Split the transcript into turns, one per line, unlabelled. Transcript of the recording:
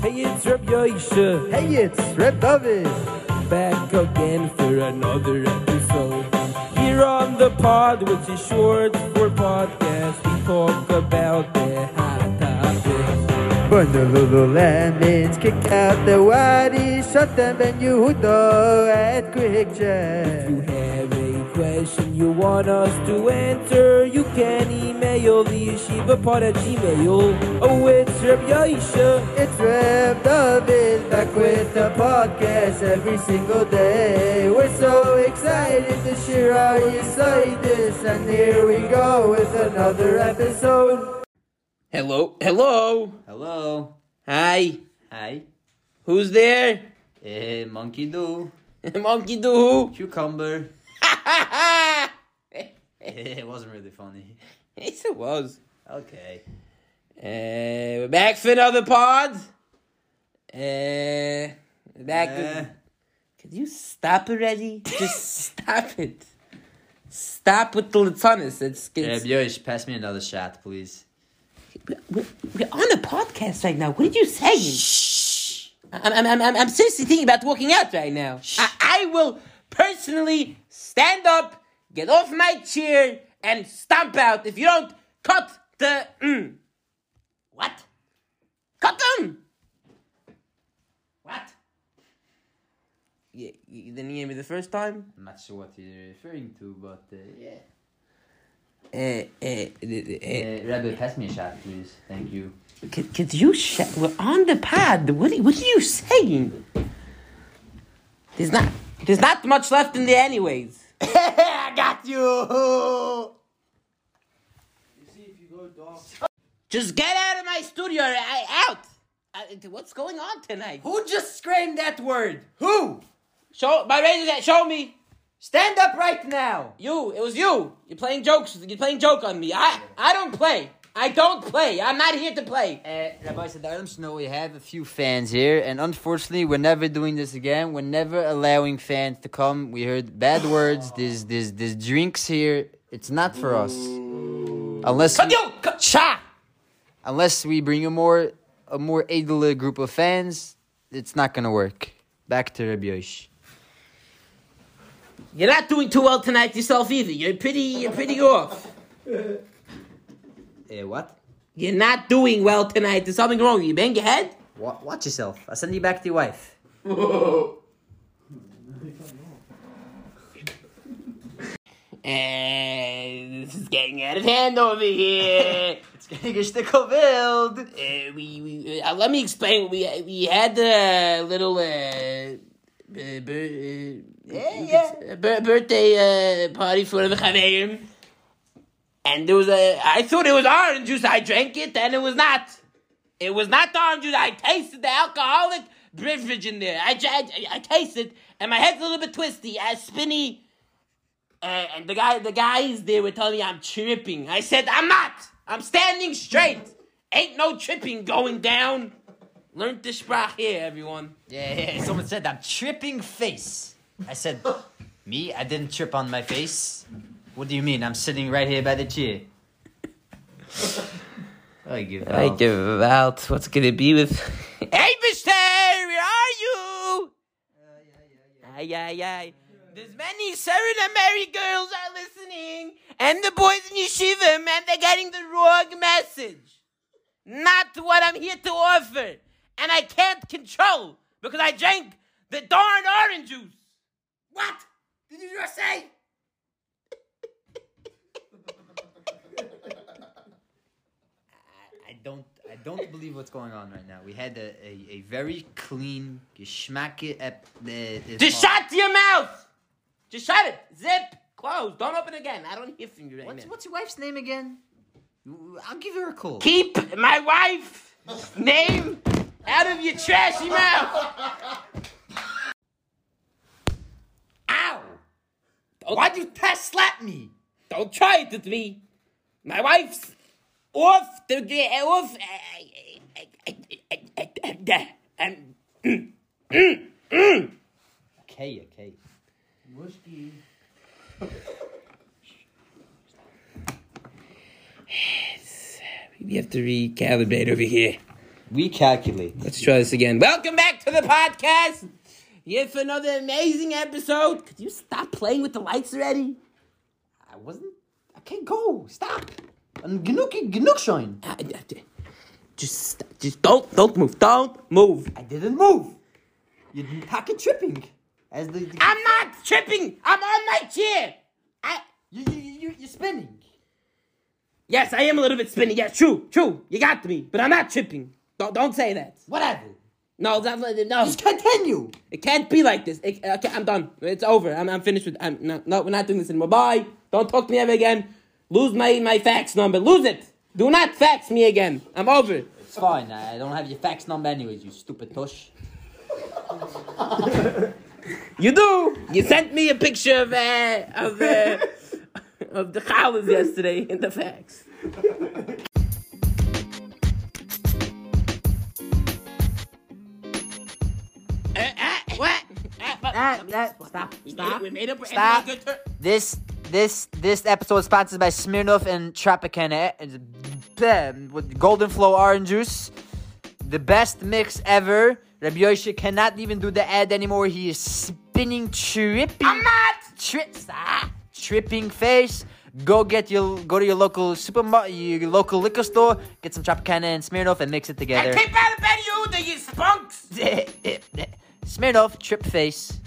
Hey, it's Reb Yoisha.
Hey, it's Reb David.
Back again for another episode. Here on the pod, which is short for podcast, we talk about the hot topics.
Burn the Lululemons, kick out the waddies, shut them and you Yehuda at Quick
If
Check.
you have a question you want us to answer, you can email the yeshiva pod at gmail. Oh, it's Reb Yoisha.
It's Reb David back with the podcast every single day. We're so excited to share our this, and here we go with another episode.
Hello, hello.
Hello.
Hi.
Hi.
Who's there?
Eh, monkey do.
Monkey do.
Cucumber. Ha ha it wasn't really funny.
yes, it was.
Okay.
Uh, we're back for another pod. Uh, back.
Eh,
Could you stop already? Just stop it. Stop with the latanis. It's, it's
Björn, pass me another shot, please.
we're, we're on a podcast right now. What did you say? Shh. I'm, I'm, I'm, I'm seriously thinking about walking out right now. I, I will personally stand up, get off my chair, and stomp out if you don't cut the. Mm. What? Cut them!
What?
You, you didn't hear me the first time?
I'm not sure what you're referring to, but uh, yeah.
Uh, uh, uh,
Eh, Rebbe, pass me a shot, please. Thank you.
Could, could you sh- We're on the pad. What are, what are you saying? There's not. There's not much left in there, anyways.
I got you.
Just get out of my studio. I, out. I, what's going on tonight?
Who just screamed that word? Who?
Show my razor. Show me.
Stand up right now.
You. It was you. You're playing jokes. You're playing joke on me. I. I don't play. I don't play. I'm not here to play.
Uh, Rabbi Sadarm know we have a few fans here, and unfortunately, we're never doing this again. We're never allowing fans to come. We heard bad words. There's, there's, there's drinks here. It's not for us. Unless
Cut
we,
you. Cut. Cha.
unless we bring a more a more edel group of fans, it's not gonna work. Back to Rabbi Yosh.
You're not doing too well tonight yourself either. You're pretty. You're pretty off.
Eh, what?
You're not doing well tonight. There's something wrong. You bang your head.
Wa- Watch yourself. I'll send you back to your wife.
And this is getting out of hand over here.
It's getting a stickle wild.
uh, we, we uh, let me explain. We we had a little uh, uh, bir- uh,
Yeah, yeah.
bir- birthday uh, party for the Chaverim. And there was a. I thought it was orange juice. I drank it, and it was not. It was not orange juice. I tasted the alcoholic beverage in there. I, I, I tasted, and my head's a little bit twisty, uh, spinny. Uh, and the guy, the guys there were telling me I'm tripping. I said I'm not. I'm standing straight. Ain't no tripping going down. Learn the sprach here, everyone.
Yeah, yeah. Someone said I'm tripping face. I said, me? I didn't trip on my face. What do you mean? I'm sitting right here by the chair. I give
out.
I
give out. What's gonna be with? Hey, Mister, where are you? Ay, ay, ay. There's many seminary girls are listening, and the boys in yeshiva, man, they're getting the wrong message. Not what I'm here to offer, and I can't control because I drank the darn orange juice. What did you just say?
I- I don't. I don't believe what's going on right now. We had a, a, a very clean geschmacke ep the, the
Just shut your mouth. Just shut it. Zip. Close. Don't open again. I don't hear from you right
What's,
now.
what's your wife's name again? I'll give her a call.
Keep my wife's name out of your trashy mouth.
Ow! Why'd you pass slap me?
don't try it with me. My wife's off the get off. And
Okay, okay.
we have to recalibrate over here.
We calculate.
Let's try this again. Welcome back to the podcast. Here for another amazing episode. Could you stop playing with the lights already?
I wasn't. I can't go. Stop. And Gnuk Gnuk shine.
Uh, uh, Just, just don't, don't move. Don't move.
I didn't move. You're fucking tripping. As the, the
I'm not tripping. I'm on my chair. I,
you, you, you, you're spinning.
yes, I am a little bit spinny. Yes, true, true. You got me, but I'm not tripping. Don't, don't say that.
Whatever.
No, that's not, no.
Just continue.
It can't be like this. It, okay, I'm done. It's over. I'm, I'm finished with. I'm no, no, we're not doing this anymore. Bye. Don't talk to me ever again. Lose my my fax number. Lose it. Do not fax me again. I'm over.
It's fine. I don't have your fax number anyways, you stupid tush.
You do. You sent me a picture of uh, of uh, of the collars yesterday in the fax. Uh, uh, what? Uh, what?
Ah, that- stop,
We made
stop,
it- We made it.
stop.
Good turn.
This this this episode is sponsored by Smirnoff and Tropicana It's, with Golden Flow orange juice. The best mix ever. Rabbi Yoshe cannot even do the ad anymore. He is spinning, tripping.
I'm not.
Tri- ah, tripping face. Go get your go to your local supermarket, your local liquor store, get some Tropicana and Smirnoff and mix it together.
keep out of bed, you, the you spunks.
Smirnoff, trip face.